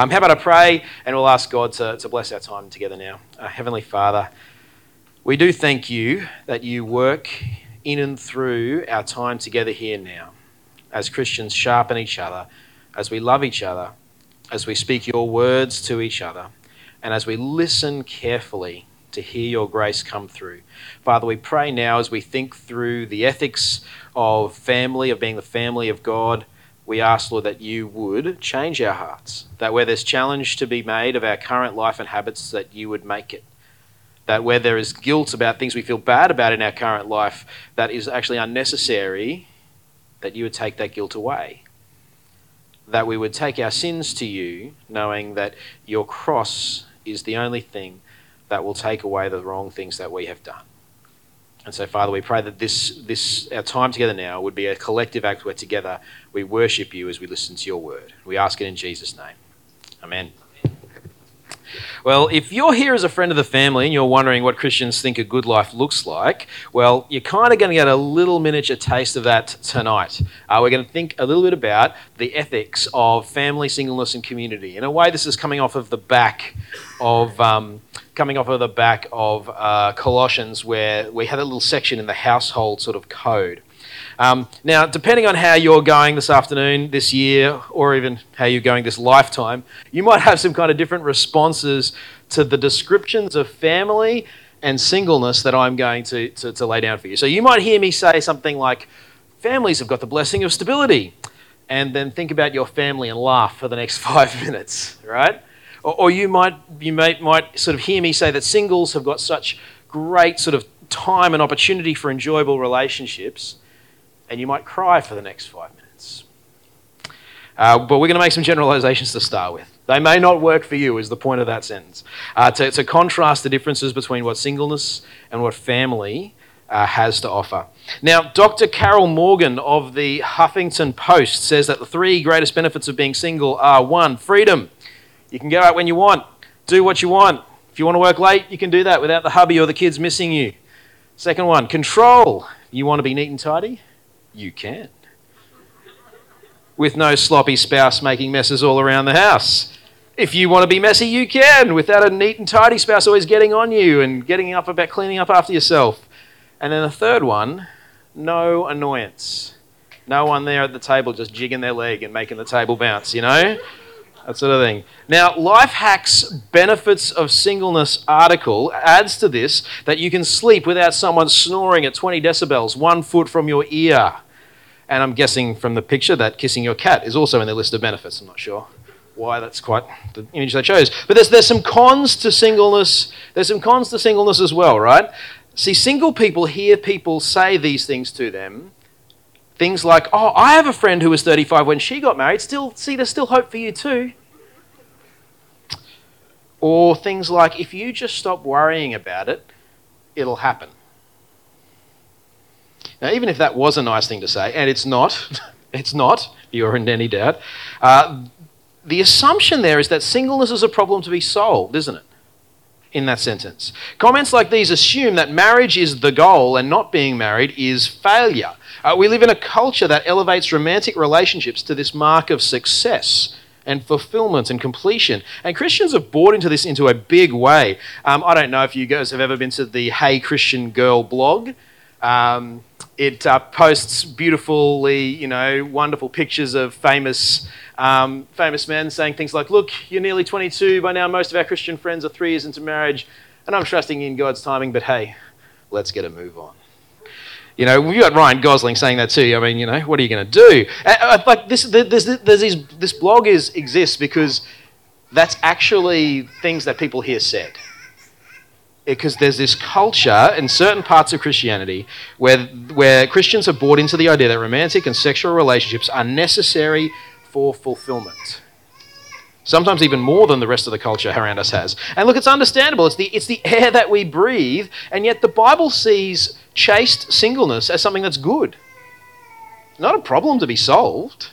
Um, how about I pray and we'll ask God to, to bless our time together now. Uh, Heavenly Father, we do thank you that you work in and through our time together here now. As Christians, sharpen each other, as we love each other, as we speak your words to each other, and as we listen carefully to hear your grace come through. Father, we pray now as we think through the ethics of family, of being the family of God, we ask, Lord, that you would change our hearts. That where there's challenge to be made of our current life and habits, that you would make it. That where there is guilt about things we feel bad about in our current life that is actually unnecessary, that you would take that guilt away. That we would take our sins to you, knowing that your cross is the only thing that will take away the wrong things that we have done. And so, Father, we pray that this, this our time together now would be a collective act where together we worship you as we listen to your word. We ask it in Jesus' name. Amen. Well, if you're here as a friend of the family and you're wondering what Christians think a good life looks like, well, you're kind of going to get a little miniature taste of that tonight. Uh, we're going to think a little bit about the ethics of family, singleness, and community. In a way, this is coming off of the back of. Um, coming off of the back of uh, Colossians, where we had a little section in the household sort of code. Um, now, depending on how you're going this afternoon, this year, or even how you're going this lifetime, you might have some kind of different responses to the descriptions of family and singleness that I'm going to, to, to lay down for you. So you might hear me say something like, Families have got the blessing of stability. And then think about your family and laugh for the next five minutes, right? Or, or you might you might, might sort of hear me say that singles have got such great sort of time and opportunity for enjoyable relationships and you might cry for the next five minutes. Uh, but we're going to make some generalizations to start with. They may not work for you, is the point of that sentence. Uh, to, to, contrast the differences between what singleness and what family uh, has to offer. Now, Dr. Carol Morgan of the Huffington Post says that the three greatest benefits of being single are one, freedom. You can go out when you want, do what you want. If you want to work late, you can do that without the hubby or the kids missing you. Second one, control. You want to be neat and tidy? You can. With no sloppy spouse making messes all around the house. If you want to be messy, you can, without a neat and tidy spouse always getting on you and getting up about cleaning up after yourself. And then the third one, no annoyance. No one there at the table just jigging their leg and making the table bounce, you know? That sort of thing. Now, Lifehack's Benefits of Singleness article adds to this that you can sleep without someone snoring at 20 decibels, one foot from your ear. And I'm guessing from the picture that kissing your cat is also in the list of benefits. I'm not sure why that's quite the image they chose. But there's, there's some cons to singleness. There's some cons to singleness as well, right? See, single people hear people say these things to them. Things like, oh, I have a friend who was 35 when she got married. Still, see, there's still hope for you too. Or things like, if you just stop worrying about it, it'll happen. Now, even if that was a nice thing to say, and it's not, it's not, you're in any doubt, uh, the assumption there is that singleness is a problem to be solved, isn't it? In that sentence. Comments like these assume that marriage is the goal and not being married is failure. Uh, we live in a culture that elevates romantic relationships to this mark of success and fulfillment and completion. And Christians have bought into this into a big way. Um, I don't know if you guys have ever been to the Hey Christian Girl blog. Um, it uh, posts beautifully, you know, wonderful pictures of famous, um, famous men saying things like, "Look, you're nearly 22 by now. Most of our Christian friends are three years into marriage, and I'm trusting in God's timing. But hey, let's get a move on." You know, we got Ryan Gosling saying that too. I mean, you know, what are you going to do? Uh, like this, there's these, this blog is exists because that's actually things that people hear said. Because there's this culture in certain parts of Christianity where, where Christians are bought into the idea that romantic and sexual relationships are necessary for fulfillment sometimes even more than the rest of the culture around us has. And look, it's understandable. It's the, it's the air that we breathe, and yet the Bible sees chaste singleness as something that's good. Not a problem to be solved.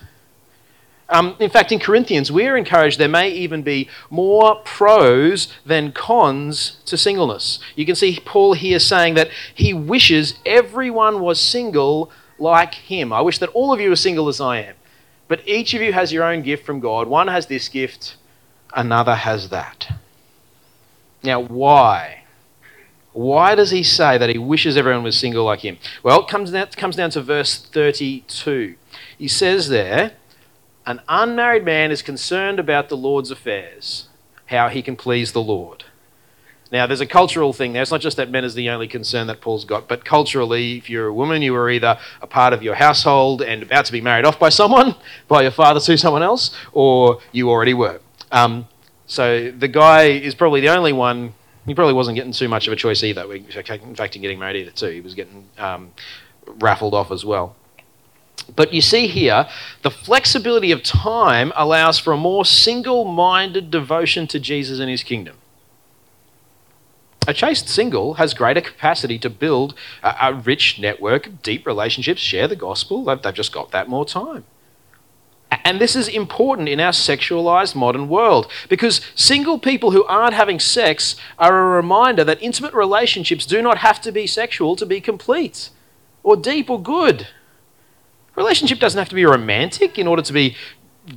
Um, in fact, in Corinthians, we're encouraged there may even be more pros than cons to singleness. You can see Paul here saying that he wishes everyone was single like him. I wish that all of you were single as I am. But each of you has your own gift from God. One has this gift, another has that. Now, why? Why does he say that he wishes everyone was single like him? Well, it comes down, comes down to verse 32. He says there, An unmarried man is concerned about the Lord's affairs, how he can please the Lord. Now, there's a cultural thing there. It's not just that men is the only concern that Paul's got, but culturally, if you're a woman, you were either a part of your household and about to be married off by someone, by your father to someone else, or you already were. Um, so the guy is probably the only one. He probably wasn't getting too much of a choice either. In fact, in getting married either too, he was getting um, raffled off as well. But you see here, the flexibility of time allows for a more single minded devotion to Jesus and his kingdom. A chaste single has greater capacity to build a, a rich network of deep relationships, share the gospel. They've, they've just got that more time. And this is important in our sexualized modern world because single people who aren't having sex are a reminder that intimate relationships do not have to be sexual to be complete or deep or good. Relationship doesn't have to be romantic in order to be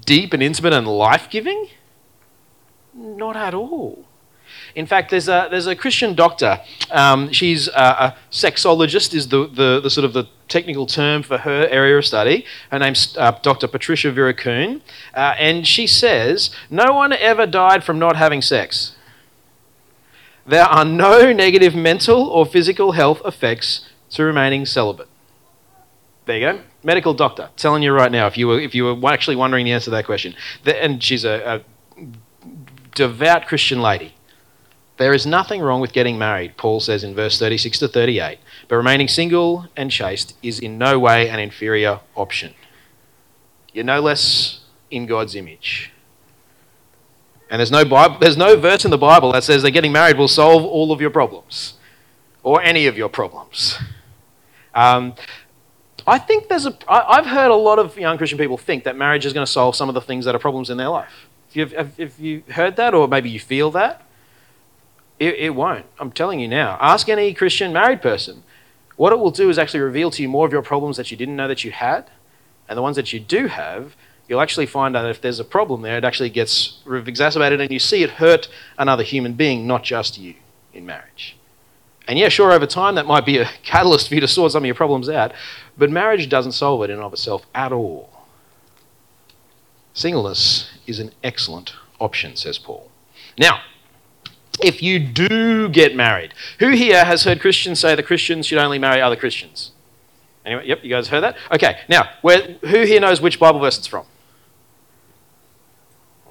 deep and intimate and life giving. Not at all. In fact, there's a, there's a Christian doctor. Um, she's a, a, sexologist, is the, the, the, sort of the technical term for her area of study. Her name's uh, Dr. Patricia Weerakoon. Uh, and she says, no one ever died from not having sex. There are no negative mental or physical health effects to remaining celibate. There you go. Medical doctor telling you right now if you were, if you were actually wondering the answer to that question. And she's a, a devout Christian lady. There is nothing wrong with getting married, Paul says in verse 36 to 38, but remaining single and chaste is in no way an inferior option. You're no less in God's image. And there's no, Bible, there's no verse in the Bible that says that getting married will solve all of your problems or any of your problems. Um, I think there's a. I, I've heard a lot of young Christian people think that marriage is going to solve some of the things that are problems in their life. Have, have, have you heard that, or maybe you feel that? It, it won't. I'm telling you now. Ask any Christian married person. What it will do is actually reveal to you more of your problems that you didn't know that you had. And the ones that you do have, you'll actually find out if there's a problem there, it actually gets exacerbated and you see it hurt another human being, not just you in marriage. And yeah, sure, over time that might be a catalyst for you to sort some of your problems out, but marriage doesn't solve it in and of itself at all. Singleness is an excellent option, says Paul. Now, if you do get married. Who here has heard Christians say that Christians should only marry other Christians? Anyway, yep, you guys heard that? Okay, now, where, who here knows which Bible verse it's from?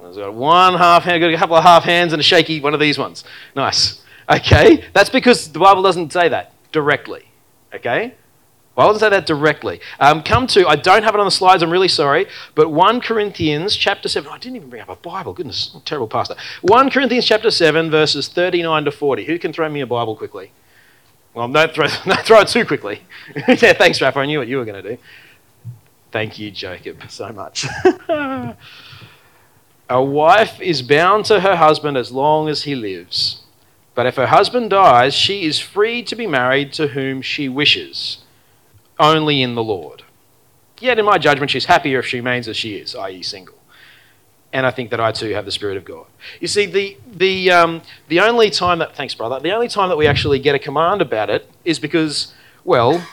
There's got one half hand, got a couple of half hands and a shaky one of these ones. Nice. Okay, that's because the Bible doesn't say that directly. Okay? Well, I wouldn't say that directly. Um, come to, I don't have it on the slides, I'm really sorry, but 1 Corinthians chapter 7, I didn't even bring up a Bible, goodness, terrible pastor. 1 Corinthians chapter 7, verses 39 to 40. Who can throw me a Bible quickly? Well, don't throw, throw it too quickly. yeah, thanks, Raph, I knew what you were going to do. Thank you, Jacob, so much. a wife is bound to her husband as long as he lives. But if her husband dies, she is free to be married to whom she wishes only in the Lord. Yet, in my judgment, she's happier if she remains as she is, i.e., single. And I think that I too have the Spirit of God. You see, the, the, um, the only time that, thanks, brother, the only time that we actually get a command about it is because, well,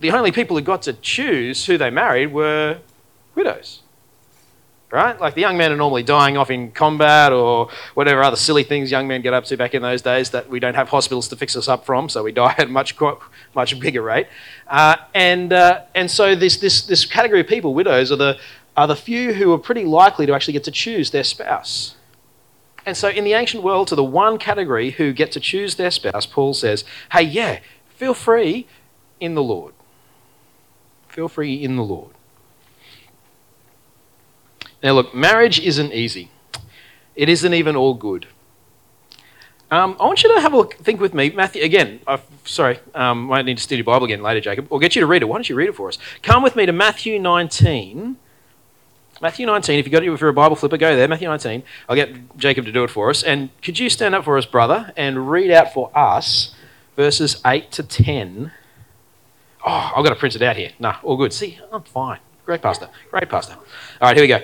the only people who got to choose who they married were widows right? Like the young men are normally dying off in combat or whatever other silly things young men get up to back in those days that we don't have hospitals to fix us up from, so we die at a much much bigger rate. Uh, and uh, and so this this this category of people, widows, are the are the few who are pretty likely to actually get to choose their spouse. And so in the ancient world, to the one category who get to choose their spouse, Paul says, "Hey, yeah, feel free in the Lord. Feel free in the Lord." Now, look, marriage isn't easy. It isn't even all good. Um, I want you to have a look, think with me. Matthew, again, uh, sorry, um, might need to your Bible again later, Jacob. We'll get you to read it. Why don't you read it for us? Come with me to Matthew 19. Matthew 19, if, you got, if you're a Bible flipper, go there. Matthew 19. I'll get Jacob to do it for us. And could you stand up for us, brother, and read out for us verses 8 to 10? Oh, I've got to print it out here. Nah, all good. See, I'm fine. Great pastor. Great pastor. All right, here we go.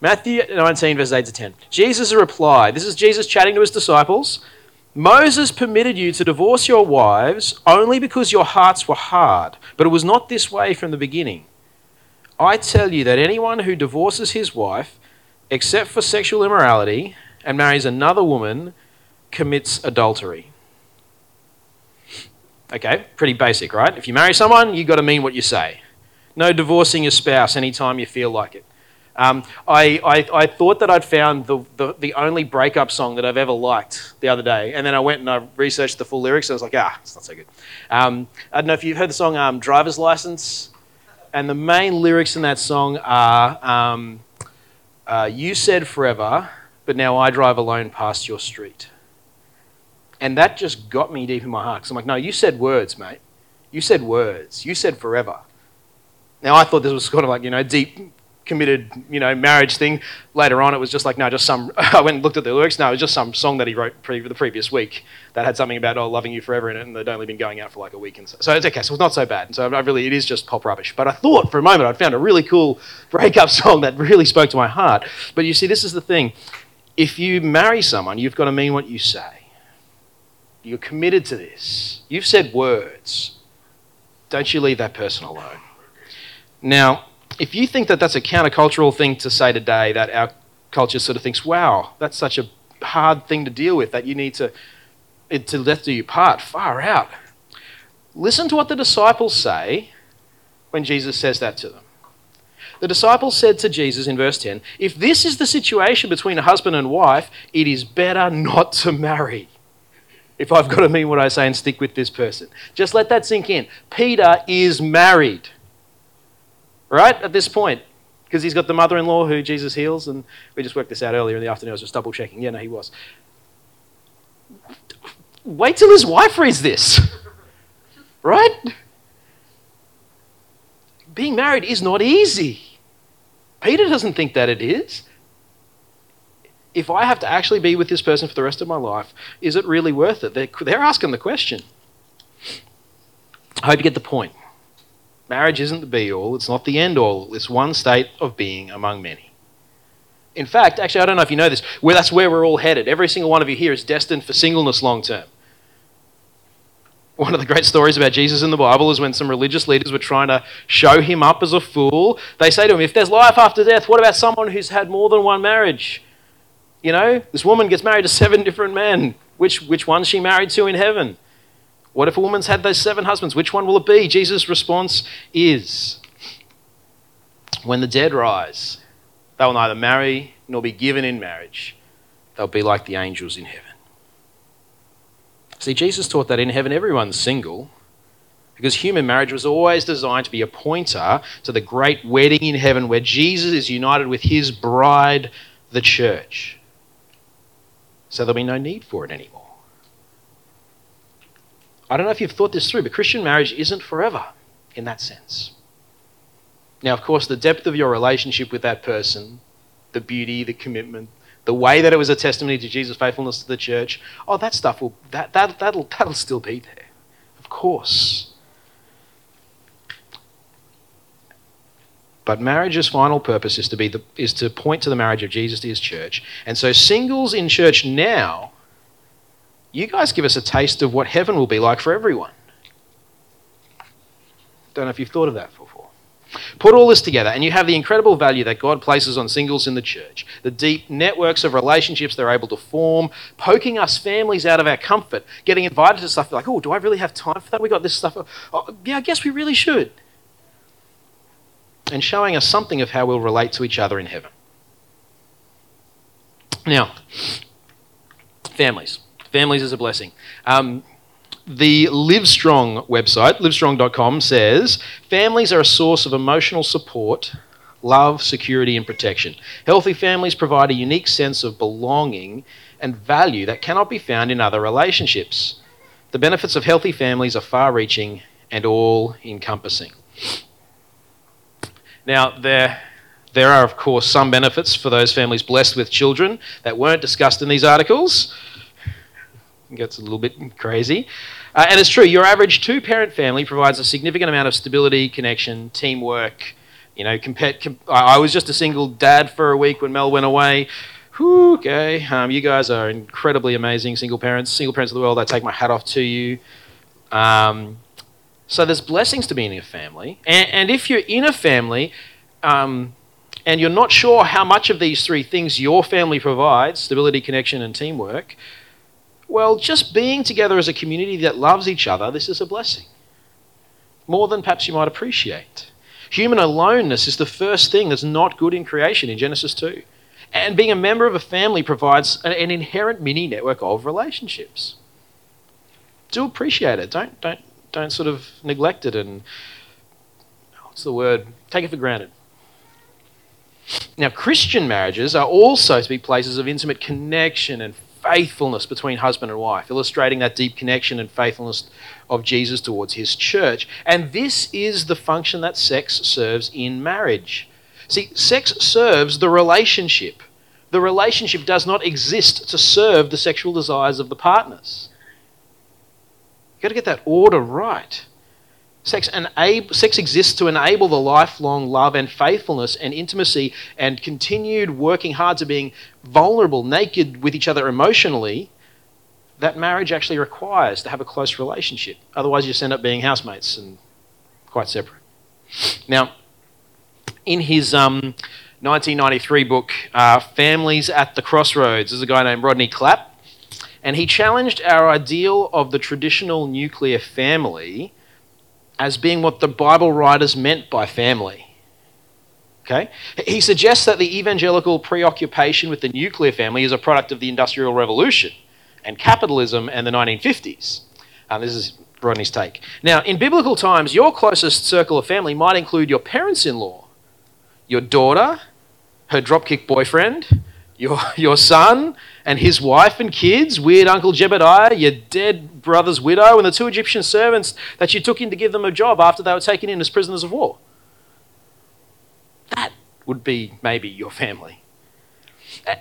Matthew 19, verse 8 to 10. Jesus replied, This is Jesus chatting to his disciples. Moses permitted you to divorce your wives only because your hearts were hard, but it was not this way from the beginning. I tell you that anyone who divorces his wife, except for sexual immorality, and marries another woman, commits adultery. Okay, pretty basic, right? If you marry someone, you've got to mean what you say. No divorcing your spouse anytime you feel like it. Um, I, I, I, thought that I'd found the, the, the, only breakup song that I've ever liked the other day. And then I went and I researched the full lyrics and I was like, ah, it's not so good. Um, I don't know if you've heard the song um, Driver's License. And the main lyrics in that song are um, uh, You said forever, but now I drive alone past your street. And that just got me deep in my heart. Because I'm like, no, you said words, mate. You said words. You said forever. Now, I thought this was kind of like, you know, deep committed, you know, marriage thing. Later on, it was just like, no, just some. I went and looked at the lyrics. No, it was just some song that he wrote pre- the previous week that had something about oh, loving you forever in it, and they'd only been going out for like a week. And so, so it's okay. So it's not so bad. And so I really, it is just pop rubbish. But I thought for a moment I'd found a really cool breakup song that really spoke to my heart. But you see, this is the thing: if you marry someone, you've got to mean what you say. You're committed to this. You've said words. Don't you leave that person alone. Now, if you think that that's a countercultural thing to say today, that our culture sort of thinks, wow, that's such a hard thing to deal with that you need to, to death do you part, far out. Listen to what the disciples say when Jesus says that to them. The disciples said to Jesus in verse 10, If this is the situation between a husband and wife, it is better not to marry. If I've got to mean what I say and stick with this person. Just let that sink in. Peter is married right? At this point, because he's got the mother in law who Jesus heals, and we just worked this out earlier in the afternoon. I was just double checking. Yeah, no, he was. Wait till his wife reads this, right? Being married is not easy. Peter doesn't think that it is. If I have to actually be with this person for the rest of my life, is it really worth it? They're, they're asking the question. I hope you get the point. Marriage isn't the be all, it's not the end all. It's one state of being among many. In fact, actually, I don't know if you know this, well, that's where we're all headed. Every single one of you here is destined for singleness long term. One of the great stories about Jesus in the Bible is when some religious leaders were trying to show him up as a fool. They say to him, If there's life after death, what about someone who's had more than one marriage? You know, this woman gets married to seven different men. Which, which one's she married to in heaven? What if a woman's had those seven husbands? Which one will it be? Jesus' response is When the dead rise, they will neither marry nor be given in marriage. They'll be like the angels in heaven. See, Jesus taught that in heaven everyone's single because human marriage was always designed to be a pointer to the great wedding in heaven where Jesus is united with his bride, the church. So there'll be no need for it anymore. I don't know if you've thought this through, but Christian marriage isn't forever in that sense. Now, of course, the depth of your relationship with that person, the beauty, the commitment, the way that it was a testimony to Jesus' faithfulness to the church, oh, that stuff will, that, that, that'll, that'll still be there. Of course. But marriage's final purpose is to, be the, is to point to the marriage of Jesus to his church. And so, singles in church now you guys give us a taste of what heaven will be like for everyone. Don't know if you've thought of that before. Put all this together, and you have the incredible value that God places on singles in the church, the deep networks of relationships they're able to form, poking us families out of our comfort, getting invited to stuff like, oh, do I really have time for that? We got this stuff. Oh, yeah, I guess we really should. And showing us something of how we'll relate to each other in heaven. Now, families. Families is a blessing. Um, the Livestrong website, livestrong.com, says families are a source of emotional support, love, security, and protection. Healthy families provide a unique sense of belonging and value that cannot be found in other relationships. The benefits of healthy families are far reaching and all encompassing. Now, there, there are, of course, some benefits for those families blessed with children that weren't discussed in these articles gets a little bit crazy. Uh, and it's true, your average two parent family provides a significant amount of stability, connection, teamwork, You know, I was just a single dad for a week when Mel went away. Whew, okay, um, you guys are incredibly amazing single parents, single parents of the world. I take my hat off to you. Um, so there's blessings to being in a family, and, and if you're in a family, um, and you're not sure how much of these three things your family provides stability, connection, and teamwork well, just being together as a community that loves each other, this is a blessing. More than perhaps you might appreciate. Human aloneness is the first thing that's not good in creation in Genesis 2. And being a member of a family provides an inherent mini network of relationships. Do appreciate it. Don't, don't, don't sort of neglect it and, what's the word? Take it for granted. Now, Christian marriages are also to be places of intimate connection and faithfulness between husband and wife, illustrating that deep connection and faithfulness of Jesus towards his church. And this is the function that sex serves in marriage. See, sex serves the relationship. The relationship does not exist to serve the sexual desires of the partners. You've got to get that order right. Sex, sex exists to enable the lifelong love and faithfulness and intimacy and continued working hard to being vulnerable, naked with each other emotionally. That marriage actually requires to have a close relationship. Otherwise, you just end up being housemates and quite separate. Now, in his um, 1993 book, uh, Families at the Crossroads, there's a guy named Rodney Clapp, and he challenged our ideal of the traditional nuclear family as being what the Bible writers meant by family. Okay? He suggests that the evangelical preoccupation with the nuclear family is a product of the Industrial Revolution and capitalism and the 1950s. And uh, this is Rodney's take. Now, in biblical times, your closest circle of family might include your parents in law, your daughter, her dropkick boyfriend, your, your son and his wife and kids, weird Uncle Jebediah, your dead brother's widow, and the two Egyptian servants that you took in to give them a job after they were taken in as prisoners of war. That would be maybe your family.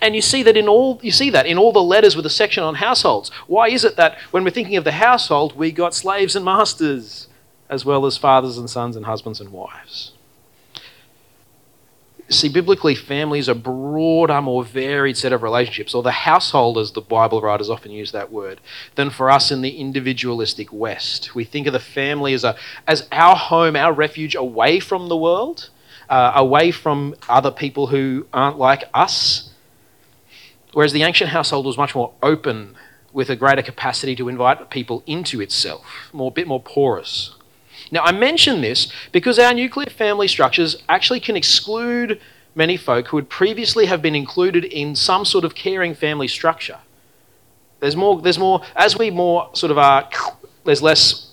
And you see that in all you see that in all the letters with a section on households. Why is it that when we're thinking of the household, we got slaves and masters, as well as fathers and sons and husbands and wives? See, biblically, family is a broader, more varied set of relationships, or the household, as the Bible writers often use that word, than for us in the individualistic West. We think of the family as, a, as our home, our refuge away from the world, uh, away from other people who aren't like us. Whereas the ancient household was much more open, with a greater capacity to invite people into itself, more, a bit more porous. Now, I mention this because our nuclear family structures actually can exclude many folk who would previously have been included in some sort of caring family structure. There's more, there's more, as we more sort of are, there's less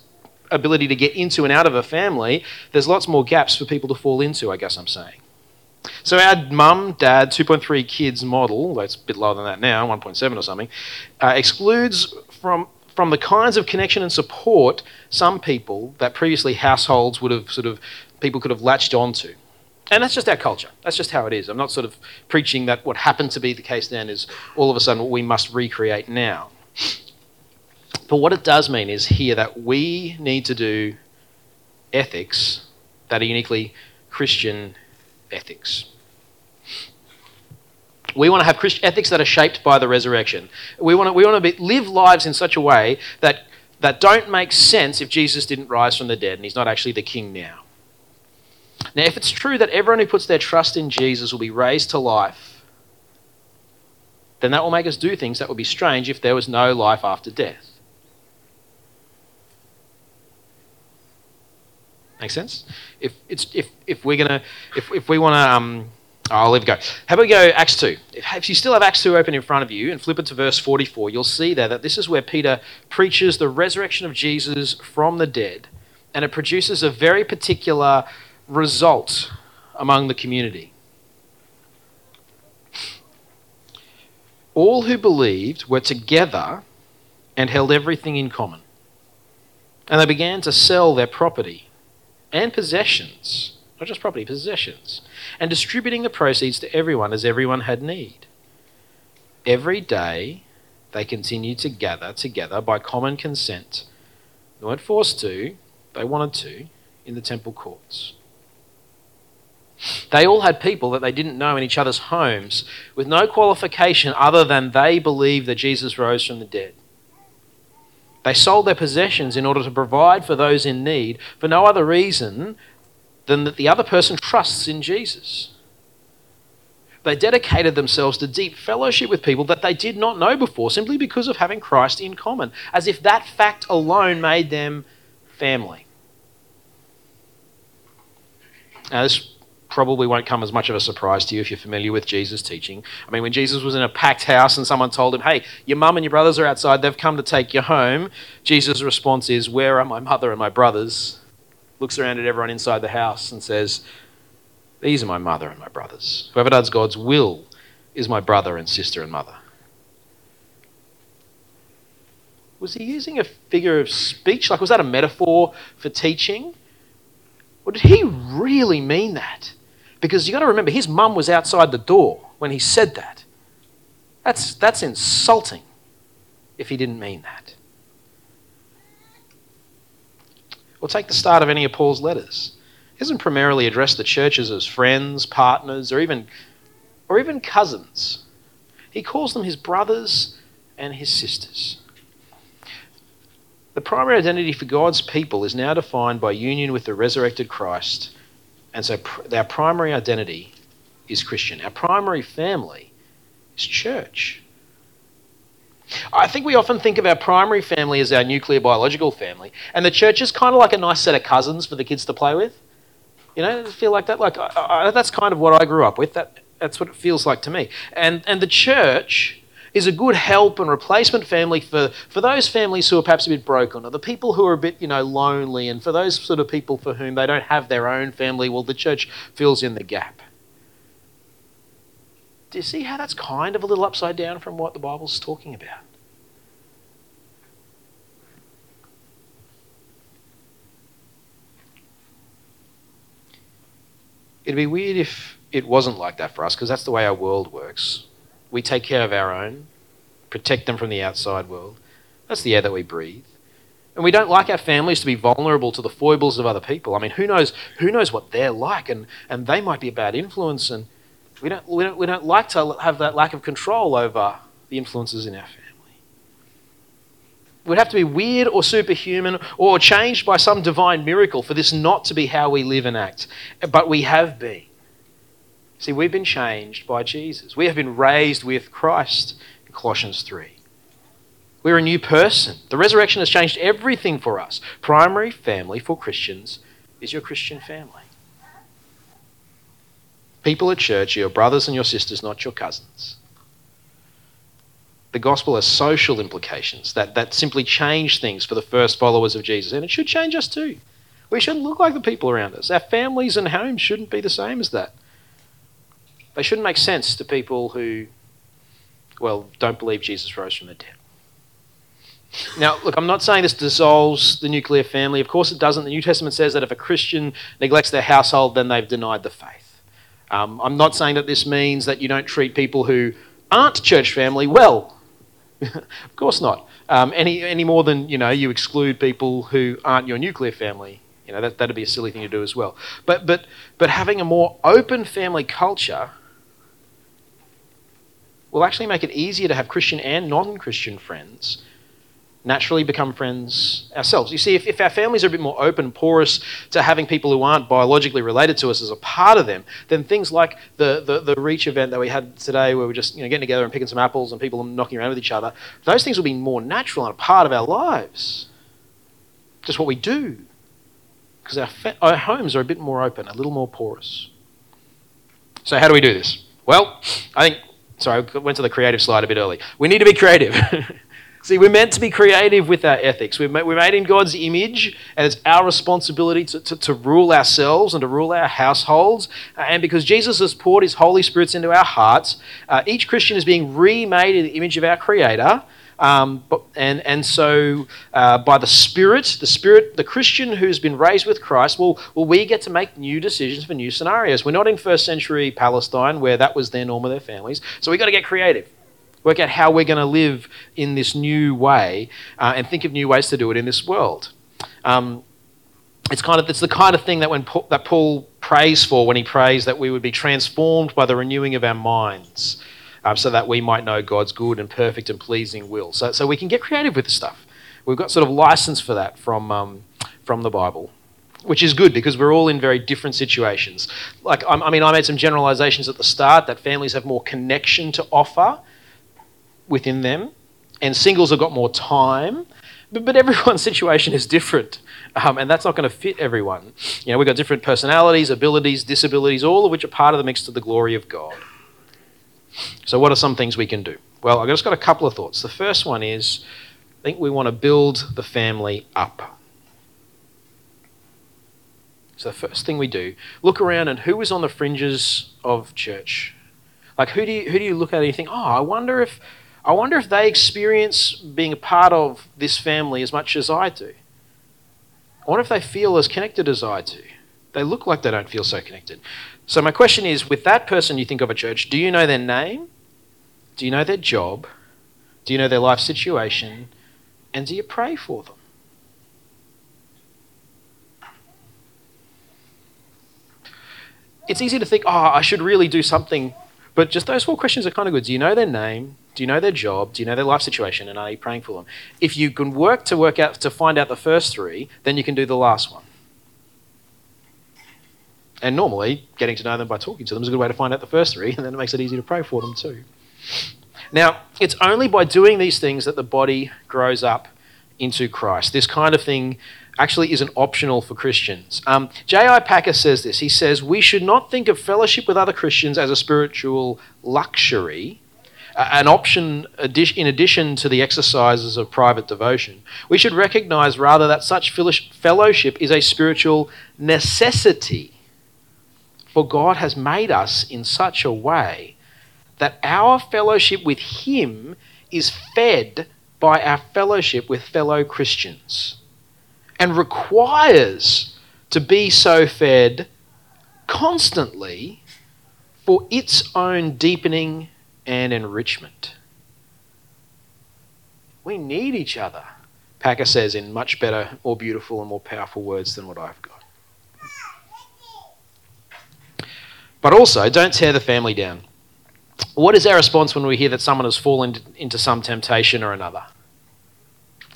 ability to get into and out of a family, there's lots more gaps for people to fall into, I guess I'm saying. So our mum, dad, 2.3 kids model, although it's a bit lower than that now, 1.7 or something, uh, excludes from from the kinds of connection and support some people that previously households would have sort of people could have latched onto. And that's just our culture. That's just how it is. I'm not sort of preaching that what happened to be the case then is all of a sudden what we must recreate now. But what it does mean is here that we need to do ethics that are uniquely Christian ethics. We want to have Christian ethics that are shaped by the resurrection. We want to, we want to be, live lives in such a way that, that don't make sense if Jesus didn't rise from the dead and he's not actually the king now. Now, if it's true that everyone who puts their trust in Jesus will be raised to life, then that will make us do things that would be strange if there was no life after death. Make sense? If it's if if we're gonna if if we want to um, I'll leave it go. How about we go Acts 2? If you still have Acts 2 open in front of you and flip it to verse 44, you'll see there that this is where Peter preaches the resurrection of Jesus from the dead, and it produces a very particular result among the community. All who believed were together and held everything in common. And they began to sell their property and possessions not just property, possessions, and distributing the proceeds to everyone as everyone had need. Every day they continued to gather together by common consent. They weren't forced to, they wanted to, in the temple courts. They all had people that they didn't know in each other's homes with no qualification other than they believed that Jesus rose from the dead. They sold their possessions in order to provide for those in need for no other reason than that the other person trusts in Jesus. They dedicated themselves to deep fellowship with people that they did not know before simply because of having Christ in common, as if that fact alone made them family. Now, this probably won't come as much of a surprise to you if you're familiar with Jesus' teaching. I mean, when Jesus was in a packed house and someone told him, Hey, your mum and your brothers are outside, they've come to take you home, Jesus' response is, Where are my mother and my brothers? Looks around at everyone inside the house and says, These are my mother and my brothers. Whoever does God's will is my brother and sister and mother. Was he using a figure of speech? Like, was that a metaphor for teaching? Or did he really mean that? Because you've got to remember, his mum was outside the door when he said that. That's, that's insulting if he didn't mean that. Or take the start of any of Paul's letters. He doesn't primarily address the churches as friends, partners, or even, or even cousins. He calls them his brothers and his sisters. The primary identity for God's people is now defined by union with the resurrected Christ. And so pr- our primary identity is Christian. Our primary family is church. I think we often think of our primary family as our nuclear biological family, and the church is kind of like a nice set of cousins for the kids to play with. You know, feel like that. Like I, I, that's kind of what I grew up with. That that's what it feels like to me. And and the church is a good help and replacement family for, for those families who are perhaps a bit broken, or the people who are a bit, you know, lonely, and for those sort of people for whom they don't have their own family, well, the church fills in the gap. Do you see how that's kind of a little upside down from what the Bible's talking about? It'd be weird if it wasn't like that for us, because that's the way our world works. We take care of our own, protect them from the outside world. That's the air that we breathe. And we don't like our families to be vulnerable to the foibles of other people. I mean, who knows, who knows what they're like, and, and they might be a bad influence, and we don't, we, don't, we don't like to have that lack of control over the influences in our family. We'd have to be weird or superhuman or changed by some divine miracle for this not to be how we live and act. But we have been. See, we've been changed by Jesus. We have been raised with Christ in Colossians 3. We're a new person. The resurrection has changed everything for us. Primary family for Christians is your Christian family. People at church are your brothers and your sisters, not your cousins. The gospel has social implications that, that simply change things for the first followers of Jesus, and it should change us too. We shouldn't look like the people around us. Our families and homes shouldn't be the same as that. They shouldn't make sense to people who, well, don't believe Jesus rose from the dead. Now, look, I'm not saying this dissolves the nuclear family. Of course, it doesn't. The New Testament says that if a Christian neglects their household, then they've denied the faith. Um, I'm not saying that this means that you don't treat people who aren't church family well. of course not. Um, any, any more than you know, you exclude people who aren't your nuclear family. You know, that, that'd be a silly thing to do as well. But, but, but having a more open family culture will actually make it easier to have Christian and non Christian friends naturally become friends ourselves. You see, if, if our families are a bit more open, porous to having people who aren't biologically related to us as a part of them, then things like the, the, the Reach event that we had today, where we're just you know, getting together and picking some apples and people knocking around with each other, those things will be more natural and a part of our lives. Just what we do. Because our, fa- our homes are a bit more open, a little more porous. So, how do we do this? Well, I think Sorry, I went to the creative slide a bit early. We need to be creative. See, we're meant to be creative with our ethics. We're made in God's image, and it's our responsibility to, to, to rule ourselves and to rule our households. Uh, and because Jesus has poured his Holy Spirit into our hearts, uh, each Christian is being remade in the image of our Creator. Um, but, and, and so, uh, by the Spirit, the Spirit, the Christian who's been raised with Christ, well, will we get to make new decisions for new scenarios. We're not in first century Palestine where that was their norm of their families. So, we've got to get creative. Work out how we're going to live in this new way uh, and think of new ways to do it in this world. Um, it's kind of it's the kind of thing that when Paul, that Paul prays for when he prays that we would be transformed by the renewing of our minds um, so that we might know God's good and perfect and pleasing will. So, so we can get creative with the stuff. We've got sort of license for that from, um, from the Bible which is good because we're all in very different situations. Like, I mean, I made some generalizations at the start that families have more connection to offer within them, and singles have got more time. But, but everyone's situation is different, um, and that's not going to fit everyone. You know, we've got different personalities, abilities, disabilities, all of which are part of the mix to the glory of God. So, what are some things we can do? Well, I've just got a couple of thoughts. The first one is I think we want to build the family up. So the first thing we do, look around and who is on the fringes of church? Like who do you who do you look at and you think, oh, I wonder if I wonder if they experience being a part of this family as much as I do. I wonder if they feel as connected as I do. They look like they don't feel so connected. So my question is, with that person you think of a church, do you know their name? Do you know their job? Do you know their life situation? And do you pray for them? it's easy to think, oh, I should really do something. But just those four questions are kind of good. Do you know their name? Do you know their job? Do you know their life situation? And are you praying for them? If you can work to work out to find out the first three, then you can do the last one. And normally, getting to know them by talking to them is a good way to find out the first three, and then it makes it easy to pray for them too. Now, it's only by doing these things that the body grows up into Christ. This kind of thing actually isn't optional for Christians. Um, J.I. Packer says this. He says, We should not think of fellowship with other Christians as a spiritual luxury, an option in addition to the exercises of private devotion. We should recognize rather that such fellowship is a spiritual necessity. For God has made us in such a way that our fellowship with Him is fed by our fellowship with fellow Christians and requires to be so fed constantly for its own deepening and enrichment. We need each other, Packer says in much better, more beautiful, and more powerful words than what I've got. But also, don't tear the family down. What is our response when we hear that someone has fallen into some temptation or another?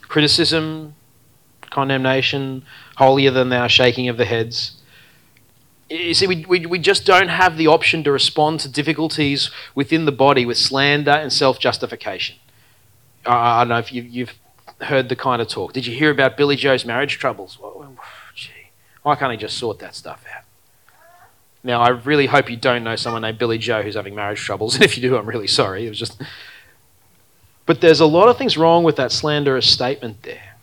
Criticism, condemnation, holier than thou, shaking of the heads. You see, we, we, we just don't have the option to respond to difficulties within the body with slander and self justification. I, I don't know if you, you've heard the kind of talk. Did you hear about Billy Joe's marriage troubles? Well, gee, why can't he just sort that stuff out? Now, I really hope you don't know someone named Billy Joe who's having marriage troubles, and if you do, I'm really sorry. It was just. But there's a lot of things wrong with that slanderous statement there.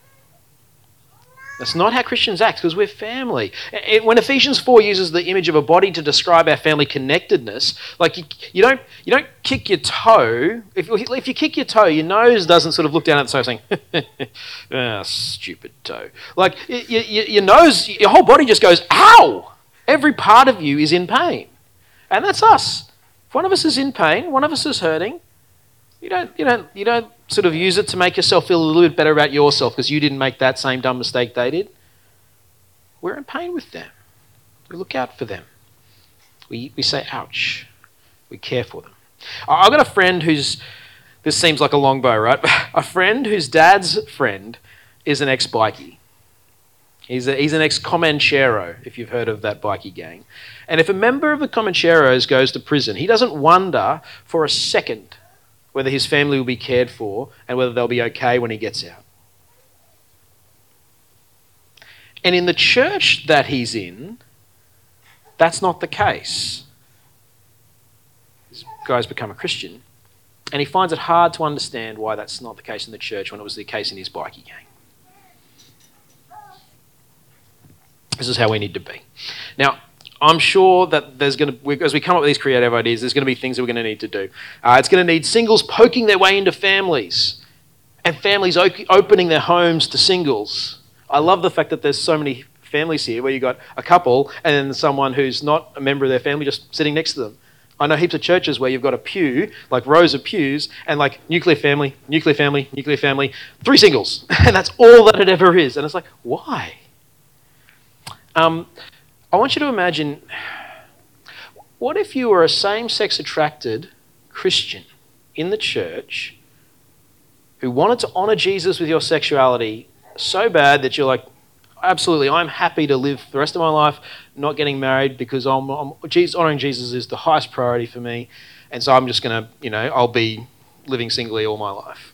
That's not how Christians act because we're family. When Ephesians 4 uses the image of a body to describe our family connectedness, like you, you don't, you don't kick your toe. If, if you kick your toe, your nose doesn't sort of look down at the toe saying, ah, stupid toe. Like you, you, your nose, your whole body just goes, ow! Every part of you is in pain. And that's us. If one of us is in pain, one of us is hurting, you don't, you don't, you don't sort of use it to make yourself feel a little bit better about yourself because you didn't make that same dumb mistake they did. We're in pain with them. We look out for them. We, we say, ouch. We care for them. I've got a friend who's, this seems like a long bow, right? A friend whose dad's friend is an ex bikie. He's, a, he's an ex Comanchero, if you've heard of that bikie gang. And if a member of the Comancheros goes to prison, he doesn't wonder for a second whether his family will be cared for, and whether they'll be okay when he gets out. And in the church that he's in, that's not the case. This guy's become a Christian, and he finds it hard to understand why that's not the case in the church when it was the case in his bikie gang. This is how we need to be. Now, I'm sure that there's going to, as we come up with these creative ideas, there's going to be things that we're going to need to do. Uh, it's going to need singles poking their way into families and families opening their homes to singles. I love the fact that there's so many families here where you've got a couple and then someone who's not a member of their family just sitting next to them. I know heaps of churches where you've got a pew, like rows of pews, and like nuclear family, nuclear family, nuclear family, three singles. And that's all that it ever is. And it's like, why? Um, I want you to imagine what if you were a same sex attracted Christian in the church who wanted to honor Jesus with your sexuality so bad that you're like, absolutely, I'm happy to live the rest of my life not getting married because I'm, I'm Jesus, honoring Jesus is the highest priority for me, and so I'm just going to, you know, I'll be living singly all my life.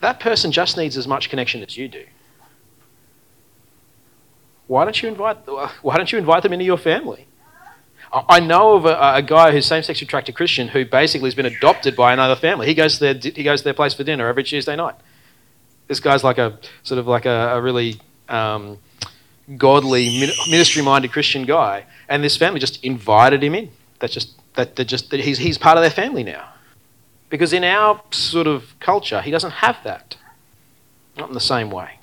That person just needs as much connection as you do. Why don't you invite? Why don't you invite them into your family? I know of a, a guy who's same-sex attracted Christian who basically has been adopted by another family. He goes to their he goes to their place for dinner every Tuesday night. This guy's like a sort of like a, a really um, godly ministry-minded Christian guy, and this family just invited him in. That's just that, that just that he's he's part of their family now, because in our sort of culture, he doesn't have that, not in the same way.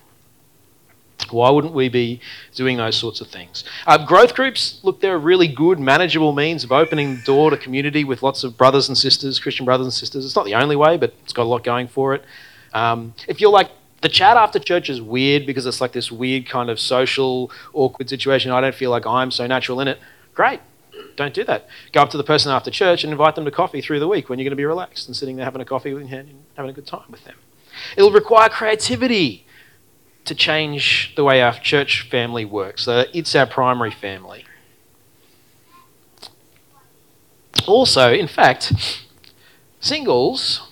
Why wouldn't we be doing those sorts of things? Uh, growth groups, look, they're a really good, manageable means of opening the door to community with lots of brothers and sisters, Christian brothers and sisters. It's not the only way, but it's got a lot going for it. Um, if you're like, the chat after church is weird because it's like this weird kind of social, awkward situation. I don't feel like I'm so natural in it. Great. Don't do that. Go up to the person after church and invite them to coffee through the week when you're going to be relaxed and sitting there having a coffee with and having a good time with them. It'll require creativity to change the way our church family works. So it's our primary family. Also, in fact, singles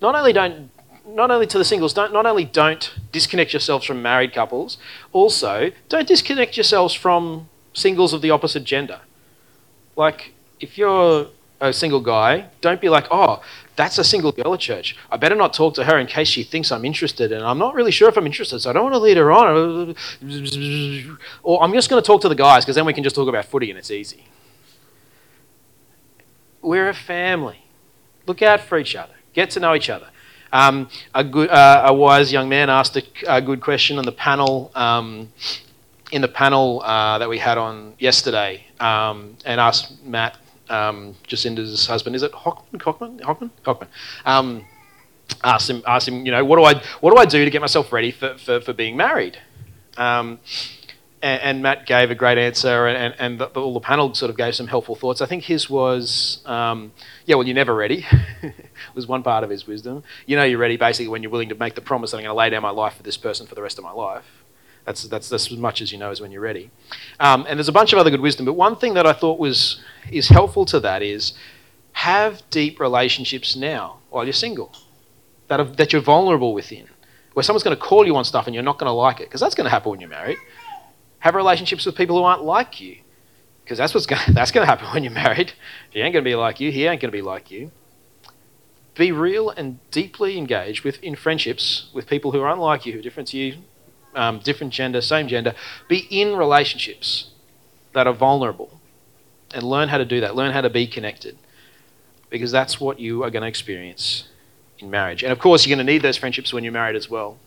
not only don't not only to the singles don't not only don't disconnect yourselves from married couples, also don't disconnect yourselves from singles of the opposite gender. Like if you're a single guy, don't be like, oh, that's a single girl at church. I better not talk to her in case she thinks I'm interested, and I'm not really sure if I'm interested, so I don't want to lead her on. Or I'm just going to talk to the guys because then we can just talk about footy and it's easy. We're a family. Look out for each other. Get to know each other. Um, a, good, uh, a wise young man asked a, a good question on the panel. Um, in the panel uh, that we had on yesterday, um, and asked Matt um, Jacinda's husband. Is it Hockman? Hockman? Hockman? Hockman. Um, asked him, asked him, you know, what do I, what do I do to get myself ready for, for, for being married? Um, and, and, Matt gave a great answer, and, and the, all the panel sort of gave some helpful thoughts. I think his was, um, yeah, well, you're never ready, was one part of his wisdom. You know, you're ready basically when you're willing to make the promise that I'm going to lay down my life for this person for the rest of my life. That's, that's, that's as much as you know as when you're ready. Um, and there's a bunch of other good wisdom, but one thing that I thought was is helpful to that is have deep relationships now while you're single that, that you're vulnerable within, where someone's going to call you on stuff and you're not going to like it, because that's going to happen when you're married. Have relationships with people who aren't like you, because that's what's going that's going to happen when you're married. He ain't going to be like you. He ain't going to be like you. Be real and deeply engaged with in friendships with people who are unlike you, who are different to you, um, different gender, same gender, be in relationships that are vulnerable and learn how to do that. Learn how to be connected because that's what you are going to experience in marriage. And of course, you're going to need those friendships when you're married as well.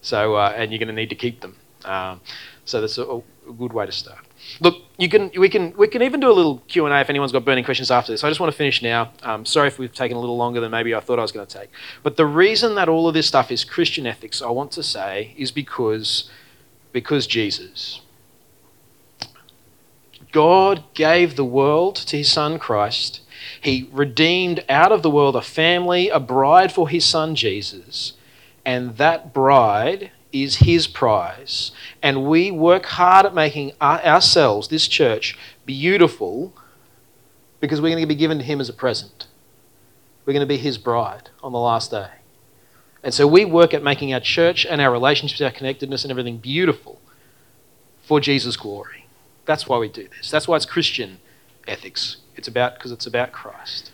So, uh, and you're going to need to keep them. Um, so that's a, a, good way to start. Look, you can we can we can even do a little Q and A if anyone's got burning questions after this. I just want to finish now. Um, sorry if we've taken a little longer than maybe I thought I was going to take. But the reason that all of this stuff is Christian ethics, I want to say, is because because Jesus. God gave the world to his son Christ. He redeemed out of the world a family, a bride for his son Jesus. And that bride is his prize. And we work hard at making ourselves, this church, beautiful because we're going to be given to him as a present. We're going to be his bride on the last day. And so we work at making our church and our relationships, our connectedness, and everything beautiful for Jesus' glory. That's why we do this. That's why it's Christian ethics. It's about because it's about Christ.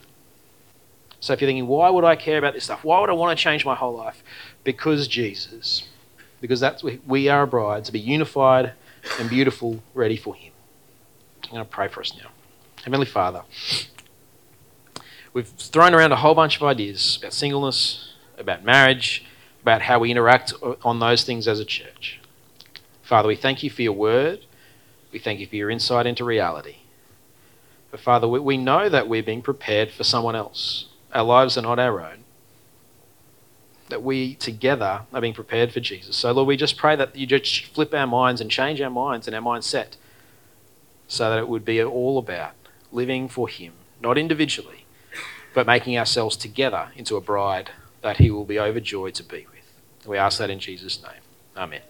So if you're thinking, why would I care about this stuff? Why would I want to change my whole life? Because Jesus because that's where we are a bride to be unified and beautiful, ready for Him. I'm going to pray for us now. Heavenly Father, we've thrown around a whole bunch of ideas about singleness, about marriage, about how we interact on those things as a church. Father, we thank you for your word. We thank you for your insight into reality. But Father, we know that we're being prepared for someone else. Our lives are not our own. That we together are being prepared for Jesus. So, Lord, we just pray that you just flip our minds and change our minds and our mindset so that it would be all about living for Him, not individually, but making ourselves together into a bride that He will be overjoyed to be with. We ask that in Jesus' name. Amen.